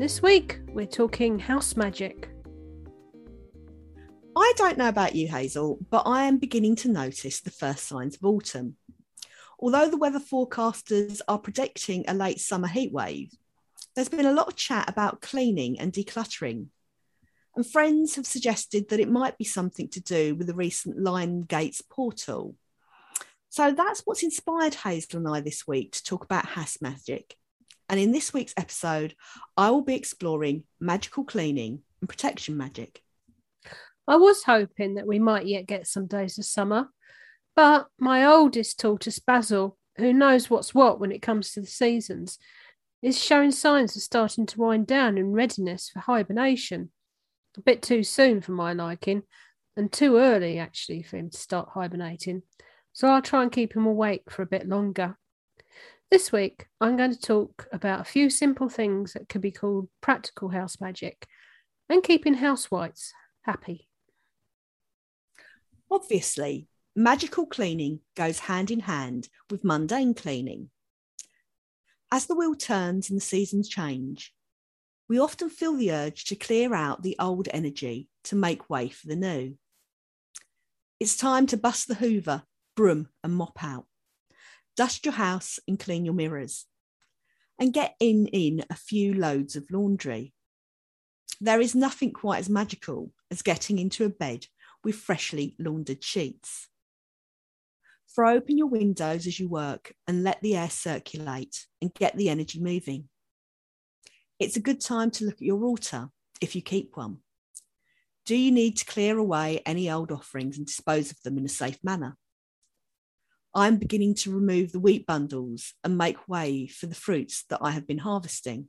This week we're talking house magic. I don't know about you, Hazel, but I am beginning to notice the first signs of autumn. Although the weather forecasters are predicting a late summer heatwave, there's been a lot of chat about cleaning and decluttering. And friends have suggested that it might be something to do with the recent Lion Gates portal. So that's what's inspired Hazel and I this week to talk about house magic. And in this week's episode, I will be exploring magical cleaning and protection magic. I was hoping that we might yet get some days of summer, but my oldest tortoise, Basil, who knows what's what when it comes to the seasons, is showing signs of starting to wind down in readiness for hibernation. A bit too soon for my liking, and too early actually for him to start hibernating. So I'll try and keep him awake for a bit longer. This week, I'm going to talk about a few simple things that could be called practical house magic and keeping house wights happy. Obviously, magical cleaning goes hand in hand with mundane cleaning. As the wheel turns and the seasons change, we often feel the urge to clear out the old energy to make way for the new. It's time to bust the hoover, broom, and mop out. Dust your house and clean your mirrors. And get in in a few loads of laundry. There is nothing quite as magical as getting into a bed with freshly laundered sheets. Throw open your windows as you work and let the air circulate and get the energy moving. It's a good time to look at your altar if you keep one. Do you need to clear away any old offerings and dispose of them in a safe manner? I'm beginning to remove the wheat bundles and make way for the fruits that I have been harvesting.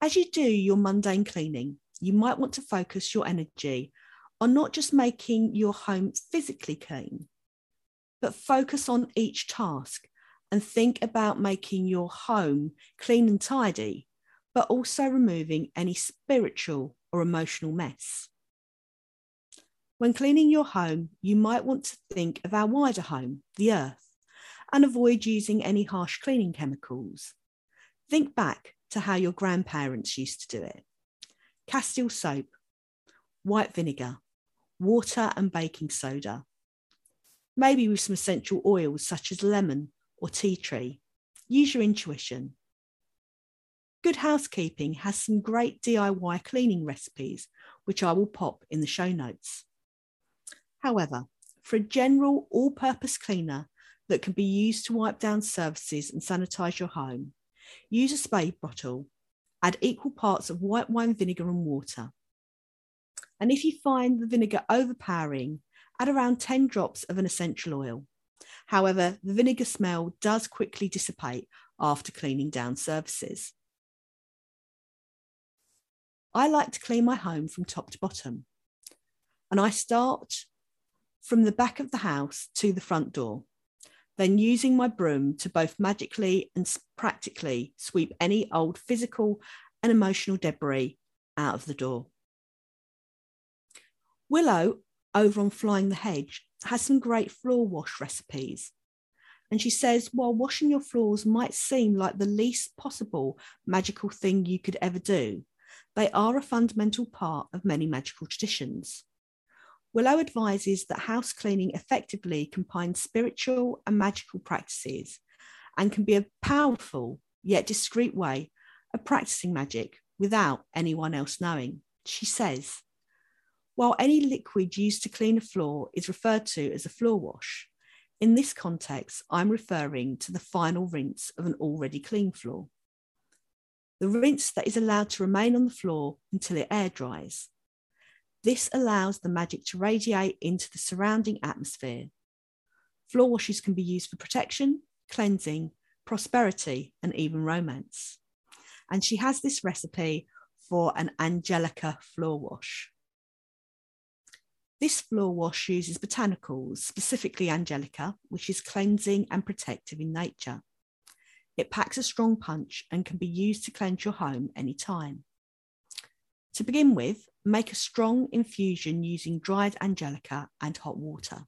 As you do your mundane cleaning, you might want to focus your energy on not just making your home physically clean, but focus on each task and think about making your home clean and tidy, but also removing any spiritual or emotional mess. When cleaning your home, you might want to think of our wider home, the earth, and avoid using any harsh cleaning chemicals. Think back to how your grandparents used to do it. Castile soap, white vinegar, water and baking soda. Maybe with some essential oils such as lemon or tea tree. Use your intuition. Good Housekeeping has some great DIY cleaning recipes, which I will pop in the show notes. However, for a general all purpose cleaner that can be used to wipe down surfaces and sanitize your home, use a spray bottle, add equal parts of white wine vinegar and water. And if you find the vinegar overpowering, add around 10 drops of an essential oil. However, the vinegar smell does quickly dissipate after cleaning down surfaces. I like to clean my home from top to bottom. And I start from the back of the house to the front door, then using my broom to both magically and practically sweep any old physical and emotional debris out of the door. Willow, over on Flying the Hedge, has some great floor wash recipes. And she says, while washing your floors might seem like the least possible magical thing you could ever do, they are a fundamental part of many magical traditions. Willow advises that house cleaning effectively combines spiritual and magical practices and can be a powerful yet discreet way of practicing magic without anyone else knowing. She says, while any liquid used to clean a floor is referred to as a floor wash, in this context, I'm referring to the final rinse of an already clean floor. The rinse that is allowed to remain on the floor until it air dries. This allows the magic to radiate into the surrounding atmosphere. Floor washes can be used for protection, cleansing, prosperity, and even romance. And she has this recipe for an Angelica floor wash. This floor wash uses botanicals, specifically Angelica, which is cleansing and protective in nature. It packs a strong punch and can be used to cleanse your home anytime. To begin with, make a strong infusion using dried Angelica and hot water.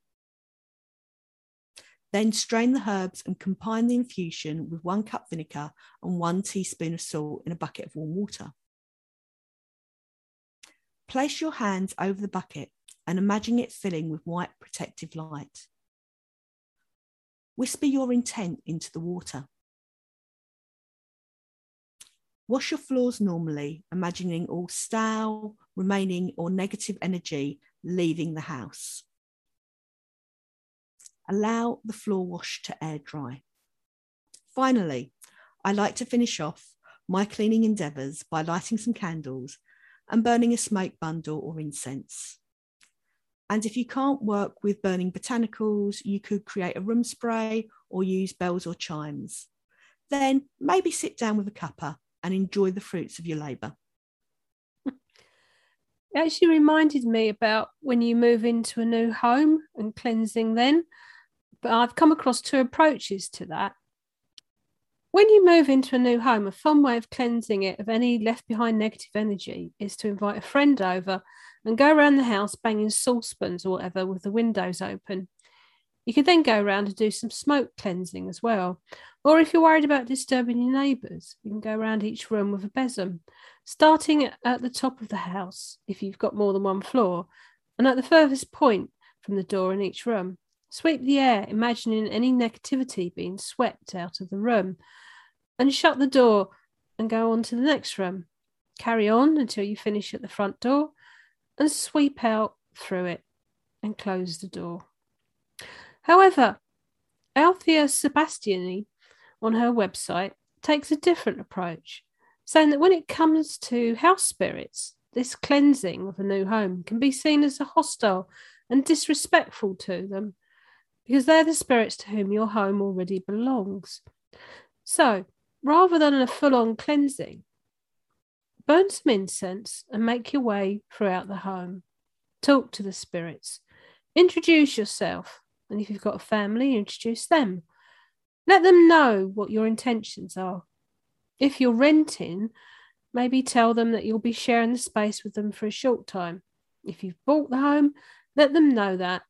Then strain the herbs and combine the infusion with one cup vinegar and one teaspoon of salt in a bucket of warm water. Place your hands over the bucket and imagine it filling with white protective light. Whisper your intent into the water. Wash your floors normally, imagining all stale, remaining, or negative energy leaving the house. Allow the floor wash to air dry. Finally, I like to finish off my cleaning endeavours by lighting some candles and burning a smoke bundle or incense. And if you can't work with burning botanicals, you could create a room spray or use bells or chimes. Then maybe sit down with a cuppa and enjoy the fruits of your labour. It actually reminded me about when you move into a new home and cleansing then. But I've come across two approaches to that. When you move into a new home, a fun way of cleansing it of any left behind negative energy is to invite a friend over and go around the house banging saucepans or whatever with the windows open. You could then go around and do some smoke cleansing as well. Or if you're worried about disturbing your neighbours, you can go around each room with a besom, starting at the top of the house if you've got more than one floor, and at the furthest point from the door in each room. Sweep the air, imagining any negativity being swept out of the room, and shut the door and go on to the next room. Carry on until you finish at the front door and sweep out through it and close the door. However, Althaea Sebastiani on her website takes a different approach, saying that when it comes to house spirits, this cleansing of a new home can be seen as hostile and disrespectful to them because they're the spirits to whom your home already belongs. So, rather than a full on cleansing, burn some incense and make your way throughout the home. Talk to the spirits, introduce yourself, and if you've got a family, introduce them. Let them know what your intentions are. If you're renting, maybe tell them that you'll be sharing the space with them for a short time. If you've bought the home, let them know that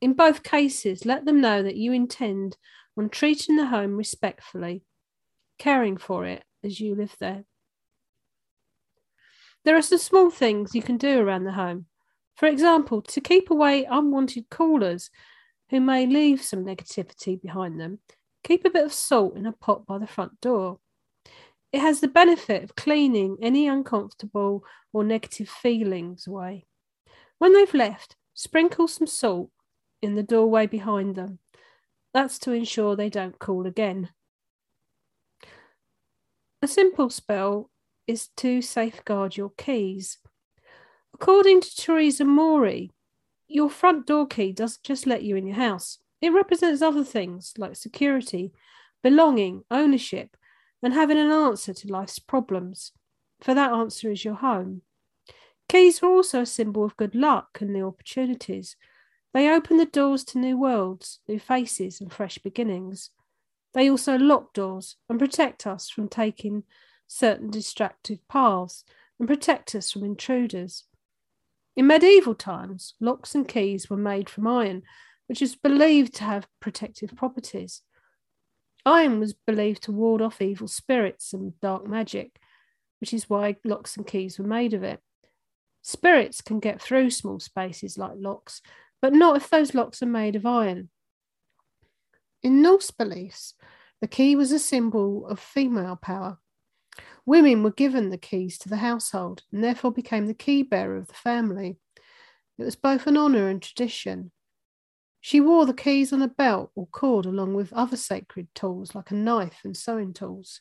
in both cases, let them know that you intend on treating the home respectfully, caring for it as you live there. There are some small things you can do around the home. For example, to keep away unwanted callers who may leave some negativity behind them, keep a bit of salt in a pot by the front door. It has the benefit of cleaning any uncomfortable or negative feelings away. When they've left, sprinkle some salt in the doorway behind them. That's to ensure they don't call again. A simple spell is to safeguard your keys. According to Teresa Moorey, your front door key doesn't just let you in your house, it represents other things like security, belonging, ownership, and having an answer to life's problems. For that answer is your home. Keys are also a symbol of good luck and new opportunities, they open the doors to new worlds, new faces, and fresh beginnings. They also lock doors and protect us from taking certain destructive paths and protect us from intruders. In medieval times, locks and keys were made from iron, which is believed to have protective properties. Iron was believed to ward off evil spirits and dark magic, which is why locks and keys were made of it. Spirits can get through small spaces like locks but not if those locks are made of iron. In Norse beliefs, the key was a symbol of female power. Women were given the keys to the household and therefore became the key bearer of the family. It was both an honour and tradition. She wore the keys on a belt or cord along with other sacred tools like a knife and sewing tools.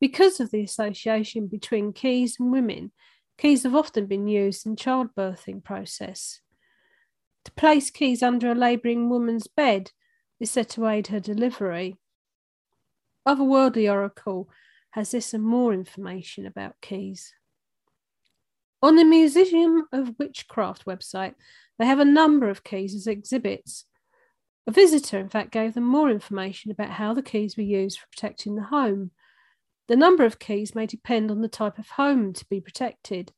Because of the association between keys and women, keys have often been used in childbirthing process. To place keys under a labouring woman's bed is said to aid her delivery. Otherworldly Oracle has this and more information about keys. On the Museum of Witchcraft website, they have a number of keys as exhibits. A visitor, in fact, gave them more information about how the keys were used for protecting the home. The number of keys may depend on the type of home to be protected.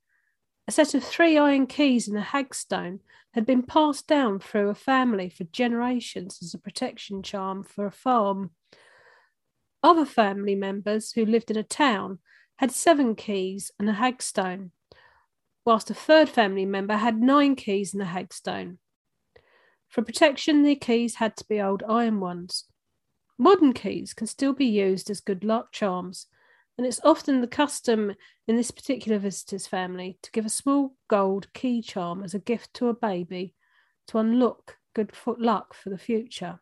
A set of three iron keys in a hagstone had been passed down through a family for generations as a protection charm for a farm. Other family members who lived in a town had seven keys and a hagstone, whilst a third family member had nine keys and a hagstone. For protection, the keys had to be old iron ones. Modern keys can still be used as good luck charms, and it's often the custom in this particular visitor's family to give a small gold key charm as a gift to a baby to unlock good luck for the future.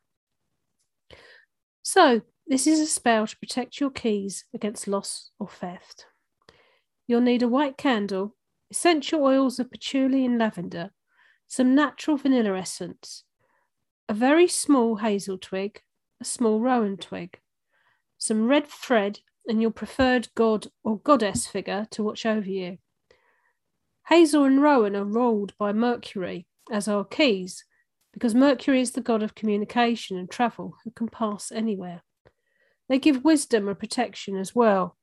So, this is a spell to protect your keys against loss or theft. You'll need a white candle, essential oils of patchouli and lavender, some natural vanilla essence, a very small hazel twig, a small rowan twig, some red thread and your preferred god or goddess figure to watch over you. Hazel and Rowan are ruled by Mercury, as are keys, because Mercury is the god of communication and travel who can pass anywhere. They give wisdom and protection as well.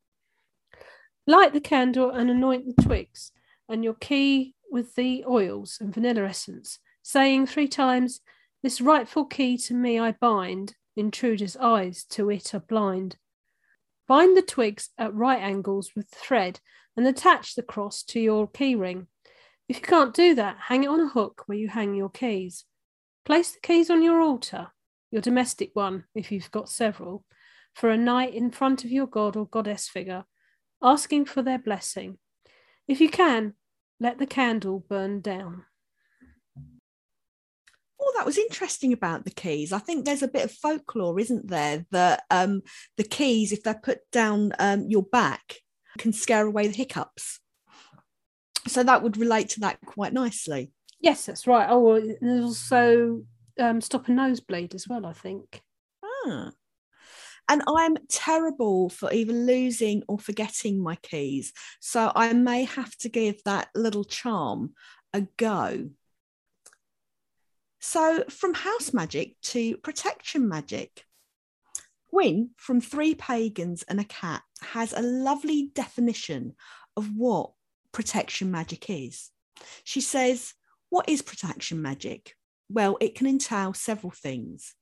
Light the candle and anoint the twigs and your key with the oils and vanilla essence, saying three times, This rightful key to me I bind, intruder's eyes to it are blind. Bind the twigs at right angles with thread and attach the cross to your keyring. If you can't do that, hang it on a hook where you hang your keys. Place the keys on your altar, your domestic one if you've got several, for a night in front of your god or goddess figure, asking for their blessing. If you can, let the candle burn down oh, that was interesting about the keys. I think there's a bit of folklore, isn't there, that um, the keys, if they're put down um, your back, can scare away the hiccups. So that would relate to that quite nicely. Yes, that's right. Oh, there's also um, stop a nosebleed as well, I think. Ah. And I'm terrible for either losing or forgetting my keys. So I may have to give that little charm a go. So, from house magic to protection magic. Gwyn from Three Pagans and a Cat has a lovely definition of what protection magic is. She says, What is protection magic? Well, it can entail several things,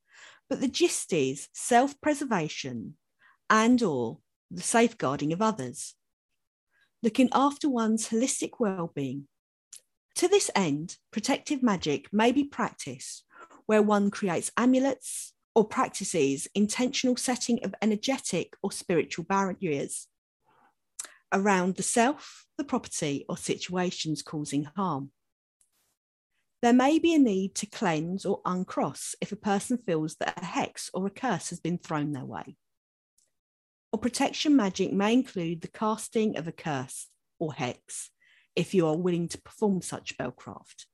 but the gist is self preservation and or the safeguarding of others, looking after one's holistic well-being to this end, protective magic may be practiced where one creates amulets or practices intentional setting of energetic or spiritual barriers around the self, the property, or situations causing harm. There may be a need to cleanse or uncross if a person feels that a hex or a curse has been thrown their way. Or protection magic may include the casting of a curse or hex if you are willing to perform such spellcraft,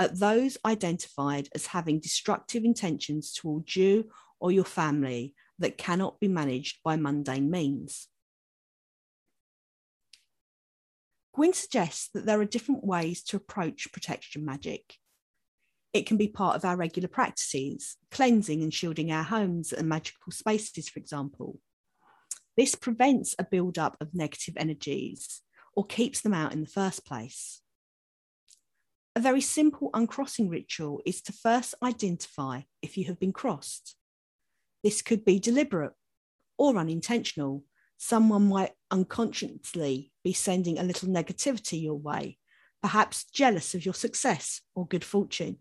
at those identified as having destructive intentions towards you or your family that cannot be managed by mundane means. Gwyn suggests that there are different ways to approach protection magic. It can be part of our regular practices, cleansing and shielding our homes and magical spaces, for example. This prevents a build-up of negative energies or keeps them out in the first place. A very simple uncrossing ritual is to first identify if you have been crossed. This could be deliberate or unintentional. Someone might unconsciously be sending a little negativity your way, perhaps jealous of your success or good fortune.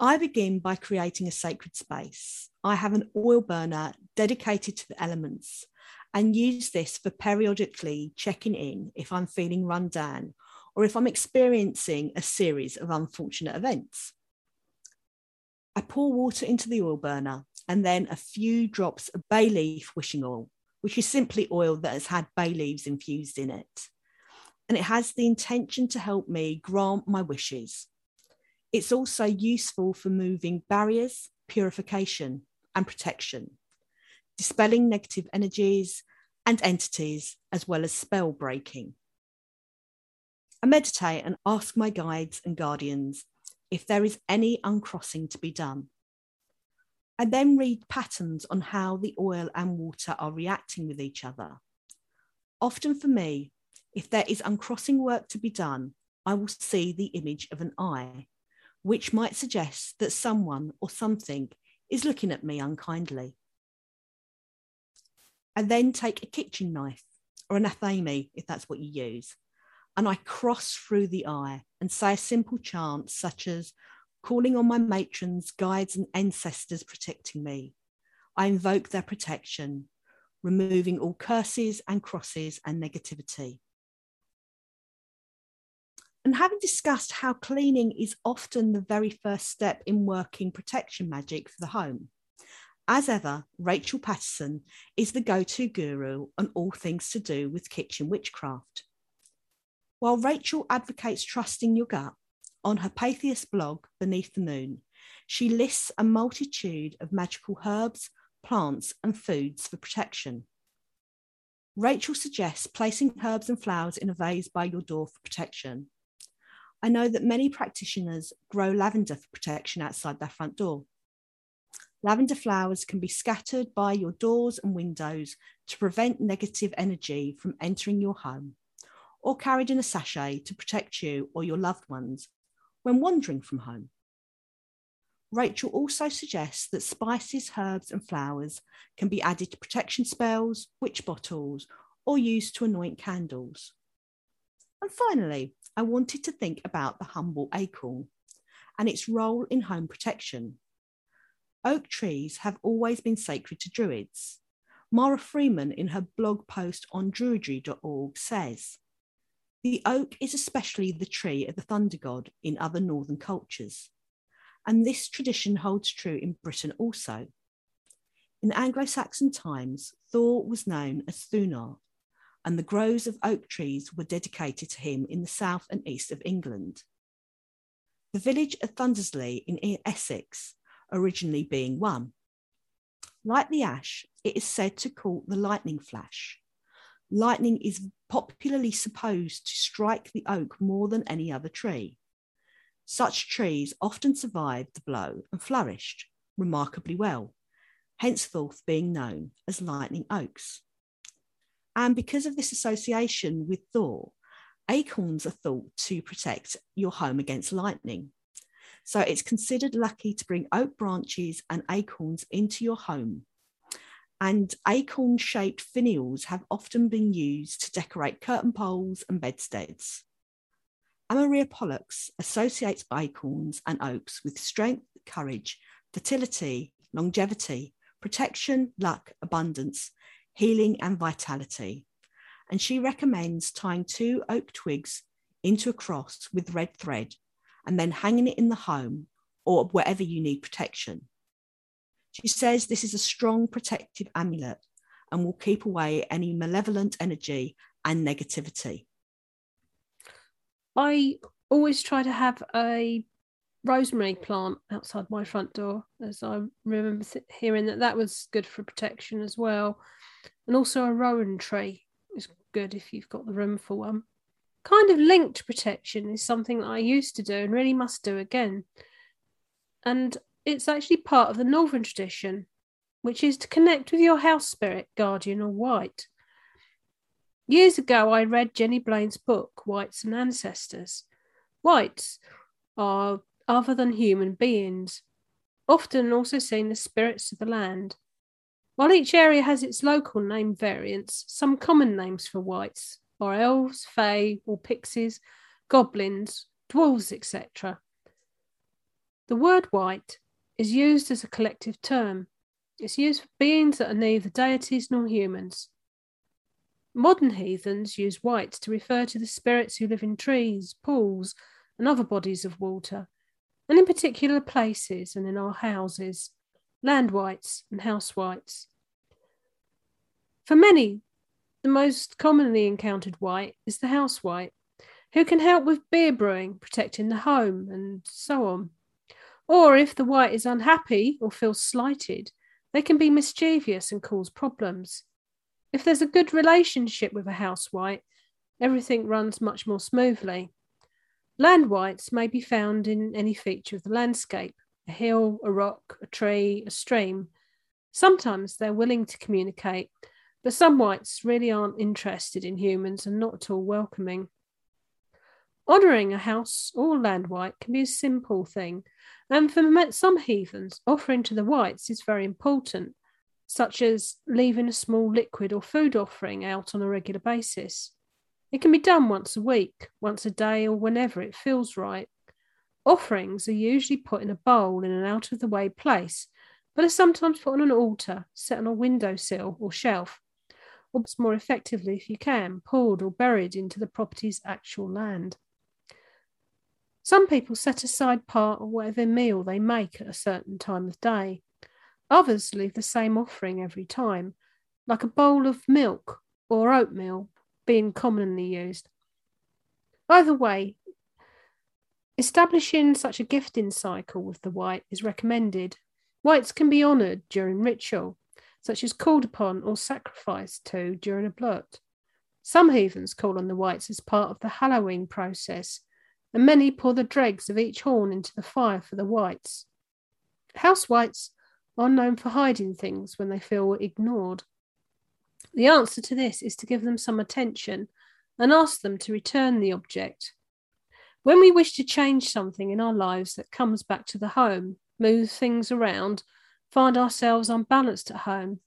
I begin by creating a sacred space. I have an oil burner dedicated to the elements and use this for periodically checking in if I'm feeling run down or if I'm experiencing a series of unfortunate events. I pour water into the oil burner and then a few drops of bay leaf wishing oil, which is simply oil that has had bay leaves infused in it. And it has the intention to help me grant my wishes. It's also useful for moving barriers, purification, and protection dispelling negative energies and entities, as well as spell breaking. I meditate and ask my guides and guardians if there is any uncrossing to be done. I then read patterns on how the oil and water are reacting with each other. Often for me, If there is uncrossing work to be done, I will see the image of an eye, which might suggest that someone or something is looking at me unkindly. I then take a kitchen knife or an athame, if that's what you use, and I cross through the eye and say a simple chant such as, calling on my matrons, guides, and ancestors protecting me. I invoke their protection, removing all curses and crosses and negativity. And having discussed how cleaning is often the very first step in working protection magic for the home, as ever, Rachel Patterson is the go to guru on all things to do with kitchen witchcraft. While Rachel advocates trusting your gut, on her Patheos blog, Beneath the Moon, she lists a multitude of magical herbs, plants, and foods for protection. Rachel suggests placing herbs and flowers in a vase by your door for protection. I know that many practitioners grow lavender for protection outside their front door. Lavender flowers can be scattered by your doors and windows to prevent negative energy from entering your home, or carried in a sachet to protect you or your loved ones when wandering from home. Rachel also suggests that spices, herbs, and flowers can be added to protection spells, witch bottles, or used to anoint candles. And finally, I wanted to think about the humble acorn and its role in home protection. Oak trees have always been sacred to Druids. Mara Freeman, in her blog post on druidry.org, says the oak is especially the tree of the thunder god in other northern cultures. And this tradition holds true in Britain also. In Anglo Saxon times, Thor was known as Thunar, and the groves of oak trees were dedicated to him in the south and east of England. The village of Thundersley in Essex originally being one. Like the ash, it is said to call the lightning flash, lightning is popularly supposed to strike the oak more than any other tree. Such trees often survived the blow and flourished remarkably well, henceforth being known as lightning oaks. And because of this association with Thor, acorns are thought to protect your home against lightning. So it's considered lucky to bring oak branches and acorns into your home and acorn shaped finials have often been used to decorate curtain poles and bedsteads. Amaria Pollux associates acorns and oaks with strength, courage, fertility, longevity, protection, luck, abundance, healing, and vitality. And she recommends tying two oak twigs into a cross with red thread and then hanging it in the home or wherever you need protection. She says this is a strong protective amulet and will keep away any malevolent energy and negativity. I always try to have a rosemary plant outside my front door, as I remember hearing that that was good for protection as well. And also a rowan tree is good if you've got the room for one. Kind of linked protection is something that I used to do and really must do again. And it's actually part of the Northern tradition, which is to connect with your house spirit, guardian, or wight. Years ago, I read Jenny Blain's book, Wights and Ancestors. Wights are other than human beings, often also seen as spirits of the land. While each area has its local name variants, some common names for wights are elves, fae, or pixies, goblins, dwarves, etc. The word wight is used as a collective term. It's used for beings that are neither deities nor humans. Modern heathens use wights to refer to the spirits who live in trees, pools, and other bodies of water, and in particular places and in our houses, land wights and house wights. For many, the most commonly encountered wight is the house wight, who can help with beer brewing, protecting the home, and so on. Or if the wight is unhappy or feels slighted, they can be mischievous and cause problems. If there's a good relationship with a house wight, everything runs much more smoothly. Land wights may be found in any feature of the landscape a hill, a rock, a tree, a stream. Sometimes they're willing to communicate But some wights really aren't interested in humans and not at all welcoming. Honouring a house or land wight can be a simple thing, and for some heathens, offering to the wights is very important, such as leaving a small liquid or food offering out on a regular basis. It can be done once a week, once a day, or whenever it feels right. Offerings are usually put in a bowl in an out of the way place, but are sometimes put on an altar, set on a windowsill or shelf, or more effectively, if you can, poured or buried into the property's actual land. Some people set aside part of whatever meal they make at a certain time of day. Others leave the same offering every time, like a bowl of milk or oatmeal being commonly used. Either way, establishing such a gifting cycle with the wight is recommended. Wights can be honoured during ritual, such as called upon or sacrificed to during a blot. Some heathens call on the wights as part of the hallowing process, and many pour the dregs of each horn into the fire for the wights. House wights are known for hiding things when they feel ignored. The answer to this is to give them some attention and ask them to return the object. When we wish to change something in our lives that comes back to the home, move things around, find ourselves unbalanced at home,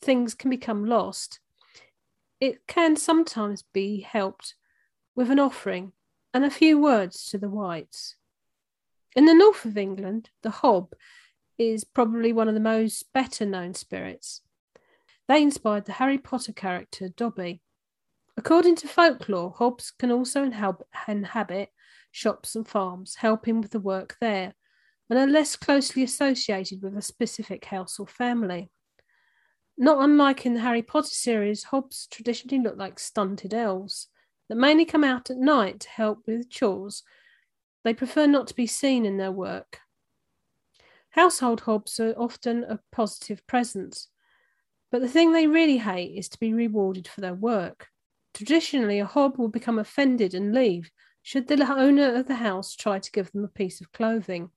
things can become lost. It can sometimes be helped with an offering and a few words to the wights. In the north of England, the hob is probably one of the most better known spirits. They inspired the Harry Potter character Dobby. According to folklore, hobs can also inhabit shops and farms, helping with the work there, and are less closely associated with a specific house or family. Not unlike in the Harry Potter series, hobs traditionally look like stunted elves that mainly come out at night to help with chores. They prefer not to be seen in their work. Household hobs are often a positive presence, but the thing they really hate is to be rewarded for their work. Traditionally, a hob will become offended and leave should the owner of the house try to give them a piece of clothing.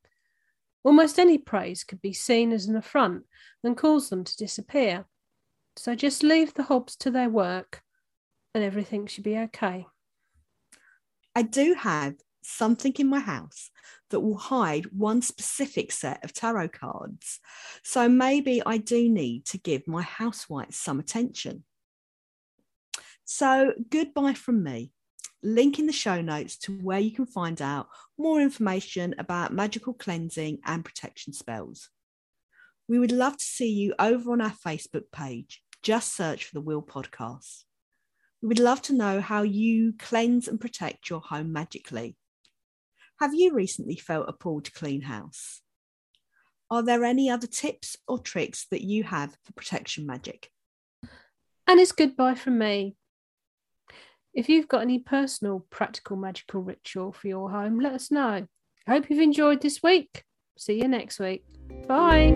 Almost any praise could be seen as an affront and cause them to disappear. So just leave the hobs to their work and everything should be okay. I do have something in my house that will hide one specific set of tarot cards. So maybe I do need to give my house wights some attention. So goodbye from me. Link in the show notes to where you can find out more information about magical cleansing and protection spells. We would love to see you over on our Facebook page. Just search for the Wheel Podcast. We would love to know how you cleanse and protect your home magically. Have you recently felt a pull to clean house? Are there any other tips or tricks that you have for protection magic? And it's goodbye from me. If you've got any personal, practical, magical ritual for your home, let us know. I hope you've enjoyed this week. See you next week. Bye.